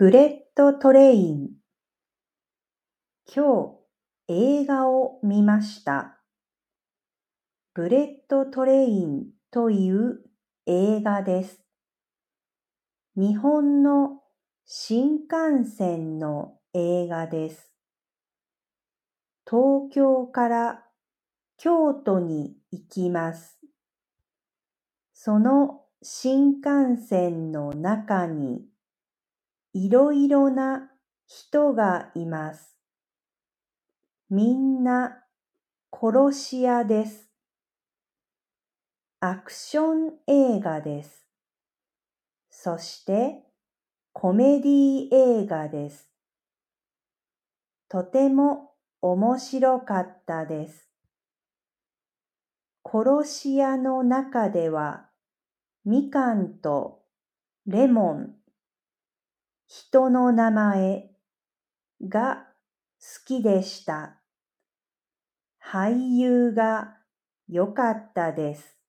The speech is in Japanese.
Bullet Train 今日映画を見ました。 Bullet Train という映画です。日本の新幹線の映画です。東京から京都に行きます。その新幹線の中にいろいろな人がいます。みんな殺し屋です。アクション映画です。そしてコメディ映画です。とても面白かったです。殺し屋の中ではみかんとレモン、人の名前が好きでした。俳優が良かったです。